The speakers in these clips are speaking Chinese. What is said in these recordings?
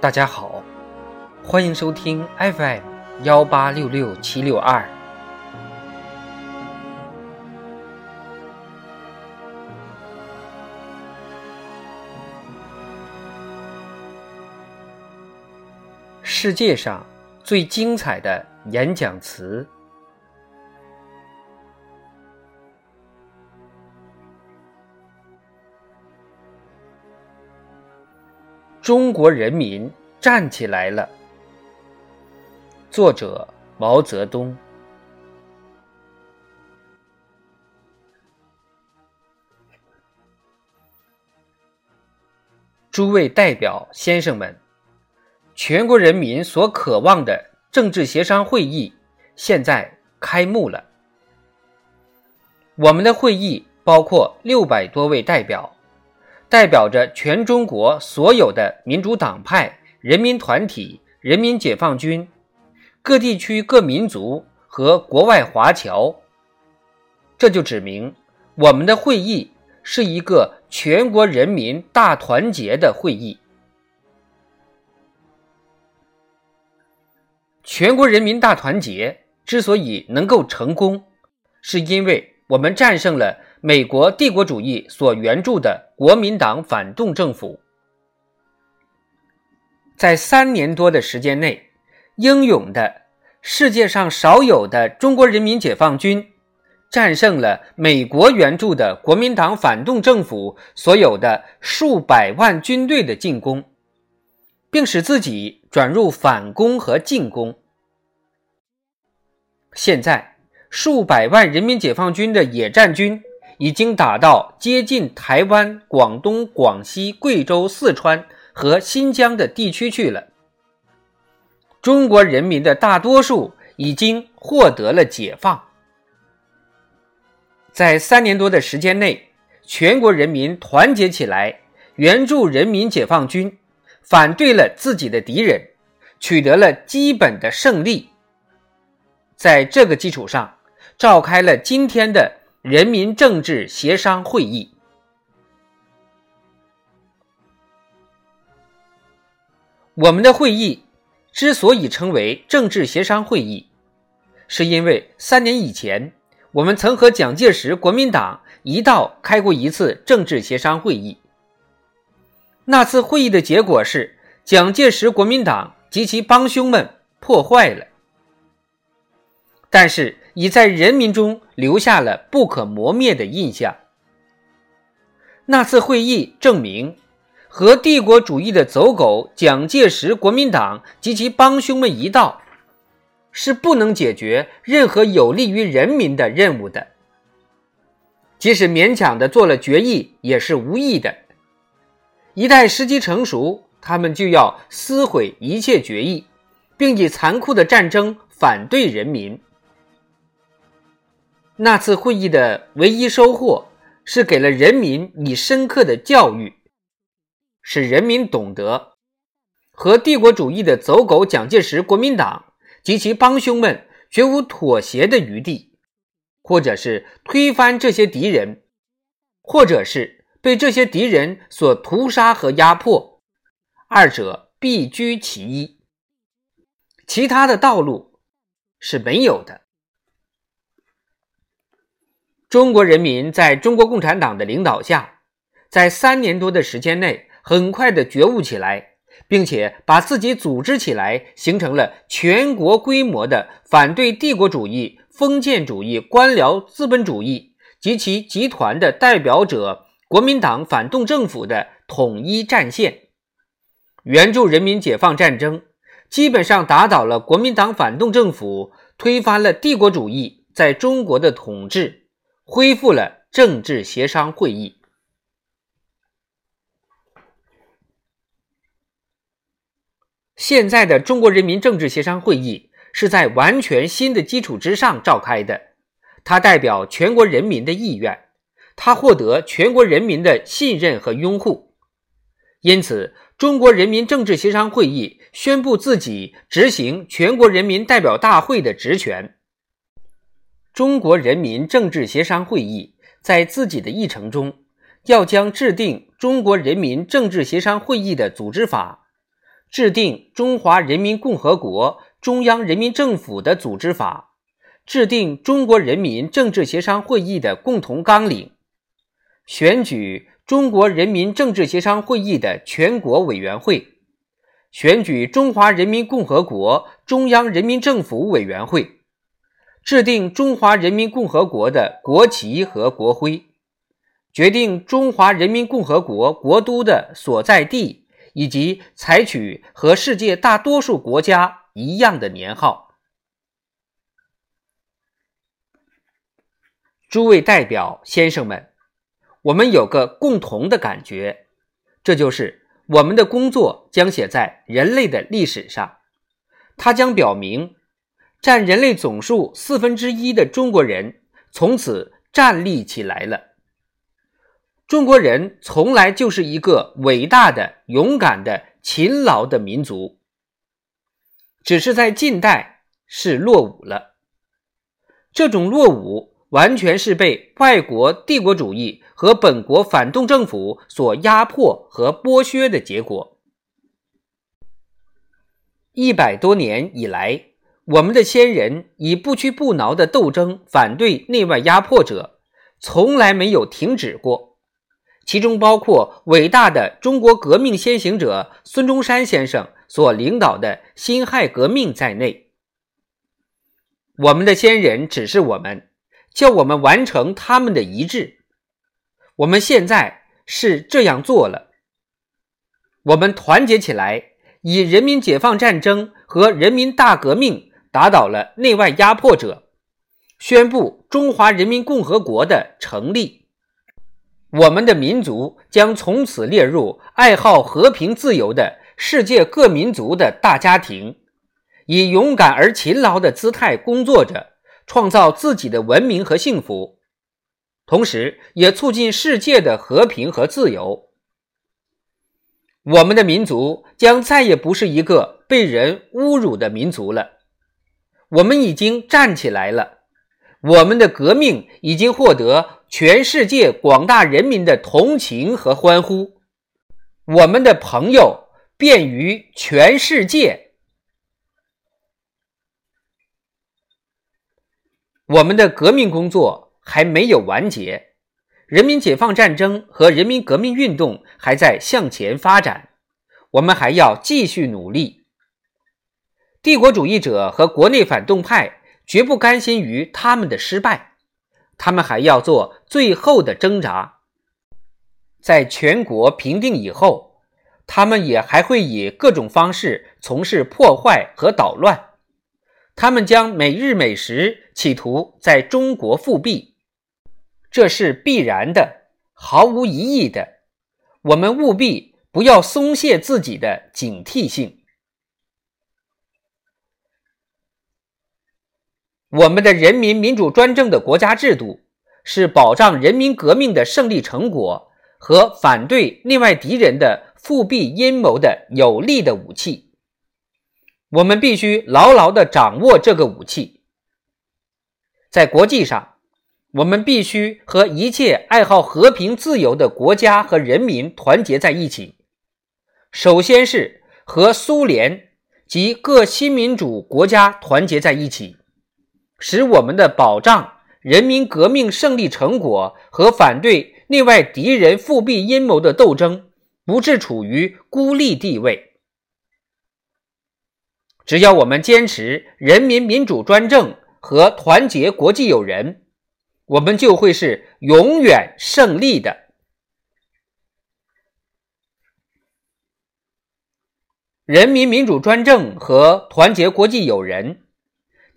大家好，欢迎收听 FM 幺八六六七六二。世界上最精彩的演讲词。中国人民站起来了。作者：毛泽东。诸位代表先生们，全国人民所渴望的政治协商会议现在开幕了。我们的会议包括六百多位代表。代表着全中国所有的民主党派、人民团体、人民解放军、各地区各民族和国外华侨，这就指明我们的会议是一个全国人民大团结的会议。全国人民大团结之所以能够成功，是因为我们战胜了。美国帝国主义所援助的国民党反动政府，在三年多的时间内，英勇的世界上少有的中国人民解放军，战胜了美国援助的国民党反动政府所有的数百万军队的进攻，并使自己转入反攻和进攻。现在，数百万人民解放军的野战军。已经打到接近台湾、广东、广西、贵州、四川和新疆的地区去了。中国人民的大多数已经获得了解放。在三年多的时间内，全国人民团结起来，援助人民解放军，反对了自己的敌人，取得了基本的胜利。在这个基础上，召开了今天的。人民政治协商会议。我们的会议之所以称为政治协商会议，是因为三年以前，我们曾和蒋介石国民党一道开过一次政治协商会议。那次会议的结果是，蒋介石国民党及其帮凶们破坏了。但是，已在人民中留下了不可磨灭的印象。那次会议证明，和帝国主义的走狗蒋介石国民党及其帮凶们一道，是不能解决任何有利于人民的任务的。即使勉强的做了决议，也是无益的。一旦时机成熟，他们就要撕毁一切决议，并以残酷的战争反对人民。那次会议的唯一收获是给了人民以深刻的教育，使人民懂得和帝国主义的走狗蒋介石国民党及其帮凶们绝无妥协的余地，或者是推翻这些敌人，或者是被这些敌人所屠杀和压迫，二者必居其一，其他的道路是没有的。中国人民在中国共产党的领导下，在三年多的时间内，很快的觉悟起来，并且把自己组织起来，形成了全国规模的反对帝国主义、封建主义、官僚资本主义及其集团的代表者——国民党反动政府的统一战线，援助人民解放战争，基本上打倒了国民党反动政府，推翻了帝国主义在中国的统治。恢复了政治协商会议。现在的中国人民政治协商会议是在完全新的基础之上召开的，它代表全国人民的意愿，它获得全国人民的信任和拥护，因此，中国人民政治协商会议宣布自己执行全国人民代表大会的职权。中国人民政治协商会议在自己的议程中，要将制定中国人民政治协商会议的组织法、制定中华人民共和国中央人民政府的组织法，制定中国人民政治协商会议的共同纲领，选举中国人民政治协商会议的全国委员会，选举中华人民共和国中央人民政府委员会，制定中华人民共和国的国旗和国徽，决定中华人民共和国国都的所在地。以及采取和世界大多数国家一样的年号。诸位代表先生们，我们有个共同的感觉，这就是我们的工作将写在人类的历史上，它将表明，占人类总数四分之一的中国人从此站立起来了。中国人从来就是一个伟大的、勇敢的、勤劳的民族，只是在近代是落伍了。这种落伍完全是被外国帝国主义和本国反动政府所压迫和剥削的结果。一百多年以来，我们的先人以不屈不挠的斗争反对内外压迫者，从来没有停止过。其中包括伟大的中国革命先行者孙中山先生所领导的辛亥革命在内，我们的先人指示我们，叫我们完成他们的遗志。我们现在是这样做了。我们团结起来，以人民解放战争和人民大革命打倒了内外压迫者，宣布中华人民共和国的成立。我们的民族将从此列入爱好和平自由的世界各民族的大家庭，以勇敢而勤劳的姿态工作着，创造自己的文明和幸福，同时也促进世界的和平和自由。我们的民族将再也不是一个被人侮辱的民族了。我们已经站起来了，我们的革命已经获得。全世界广大人民的同情和欢呼，我们的朋友便于全世界。我们的革命工作还没有完结，人民解放战争和人民革命运动还在向前发展，我们还要继续努力。帝国主义者和国内反动派绝不甘心于他们的失败。他们还要做最后的挣扎，在全国平定以后，他们也还会以各种方式从事破坏和捣乱。他们将每日每时企图在中国复辟，这是必然的，毫无疑义的。我们务必不要松懈自己的警惕性。我们的人民民主专政的国家制度是保障人民革命的胜利成果和反对内外敌人的复辟阴谋的有力的武器。我们必须牢牢地掌握这个武器。在国际上，我们必须和一切爱好和平自由的国家和人民团结在一起。首先是和苏联及各新民主国家团结在一起。使我们的保障人民革命胜利成果和反对内外敌人复辟阴谋的斗争不致处于孤立地位。只要我们坚持人民民主专政和团结国际友人，我们就会是永远胜利的。人民民主专政和团结国际友人。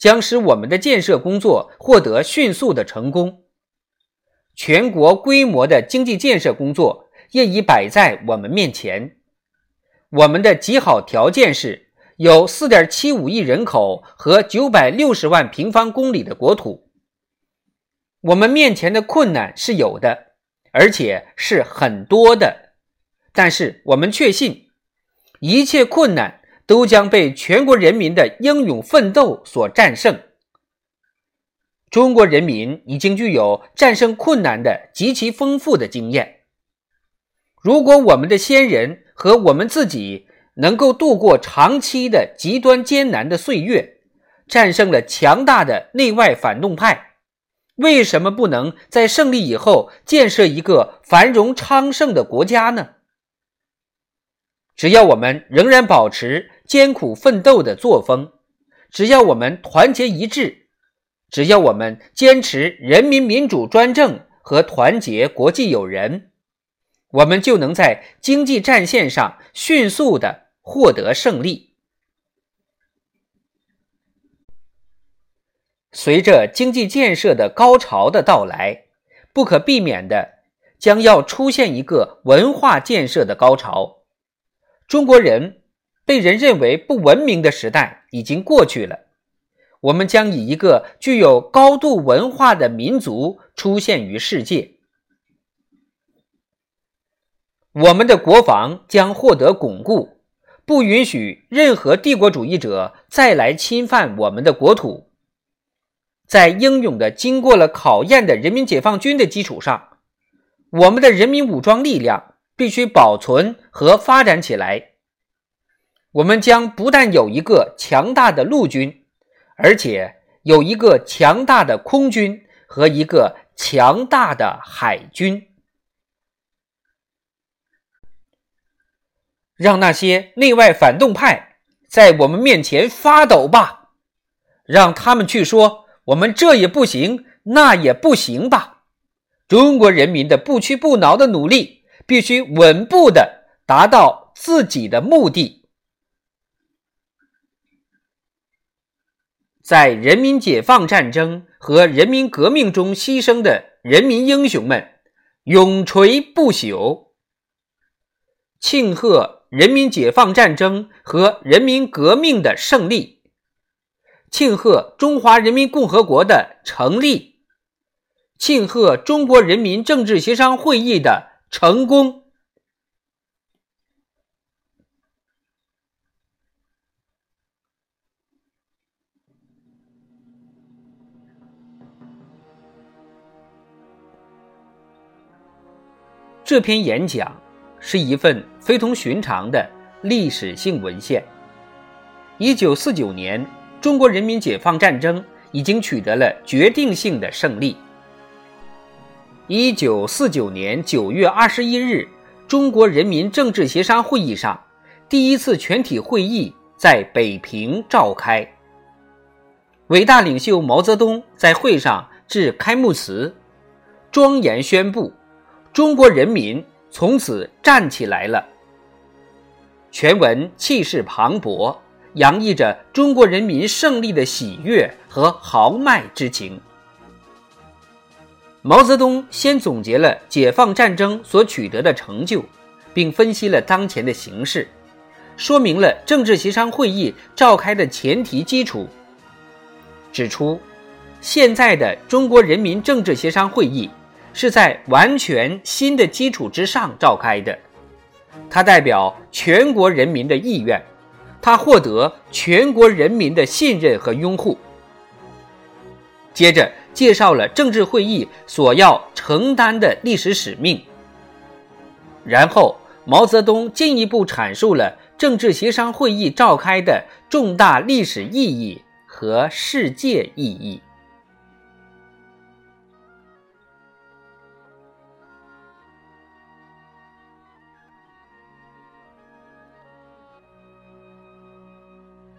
将使我们的建设工作获得迅速的成功。全国规模的经济建设工作业已摆在我们面前。我们的极好条件是有4.75亿人口和960万平方公里的国土。我们面前的困难是有的，而且是很多的，但是我们确信一切困难。都将被全国人民的英勇奋斗所战胜。中国人民已经具有战胜困难的极其丰富的经验。如果我们的先人和我们自己能够度过长期的极端艰难的岁月，战胜了强大的内外反动派，为什么不能在胜利以后建设一个繁荣昌盛的国家呢？只要我们仍然保持艰苦奋斗的作风，只要我们团结一致，只要我们坚持人民民主专政和团结国际友人，我们就能在经济战线上迅速的获得胜利。随着经济建设的高潮的到来，不可避免的将要出现一个文化建设的高潮。中国人被人认为不文明的时代已经过去了，我们将以一个具有高度文化的民族出现于世界。我们的国防将获得巩固，不允许任何帝国主义者再来侵犯我们的国土。在英勇的经过了考验的人民解放军的基础上，我们的人民武装力量。必须保存和发展起来。我们将不但有一个强大的陆军，而且有一个强大的空军和一个强大的海军。让那些内外反动派在我们面前发抖吧，让他们去说我们这也不行，那也不行吧。中国人民的不屈不挠的努力。必须稳步的达到自己的目的，在人民解放战争和人民革命中牺牲的人民英雄们永垂不朽。庆贺人民解放战争和人民革命的胜利，庆贺中华人民共和国的成立，庆贺中国人民政治协商会议的。成功。这篇演讲是一份非同寻常的历史性文献。一九四九年，中国人民解放战争已经取得了决定性的胜利。一九四九年九月二十一日，中国人民政治协商会议上，第一次全体会议在北平召开。伟大领袖毛泽东在会上致开幕词，庄严宣布：中国人民从此站起来了。全文气势磅礴，洋溢着中国人民胜利的喜悦和豪迈之情。毛泽东先总结了解放战争所取得的成就，并分析了当前的形势，说明了政治协商会议召开的前提基础，指出，现在的中国人民政治协商会议是在完全新的基础之上召开的，它代表全国人民的意愿，它获得全国人民的信任和拥护。接着。介绍了政治会议所要承担的历史使命，然后毛泽东进一步阐述了政治协商会议召开的重大历史意义和世界意义。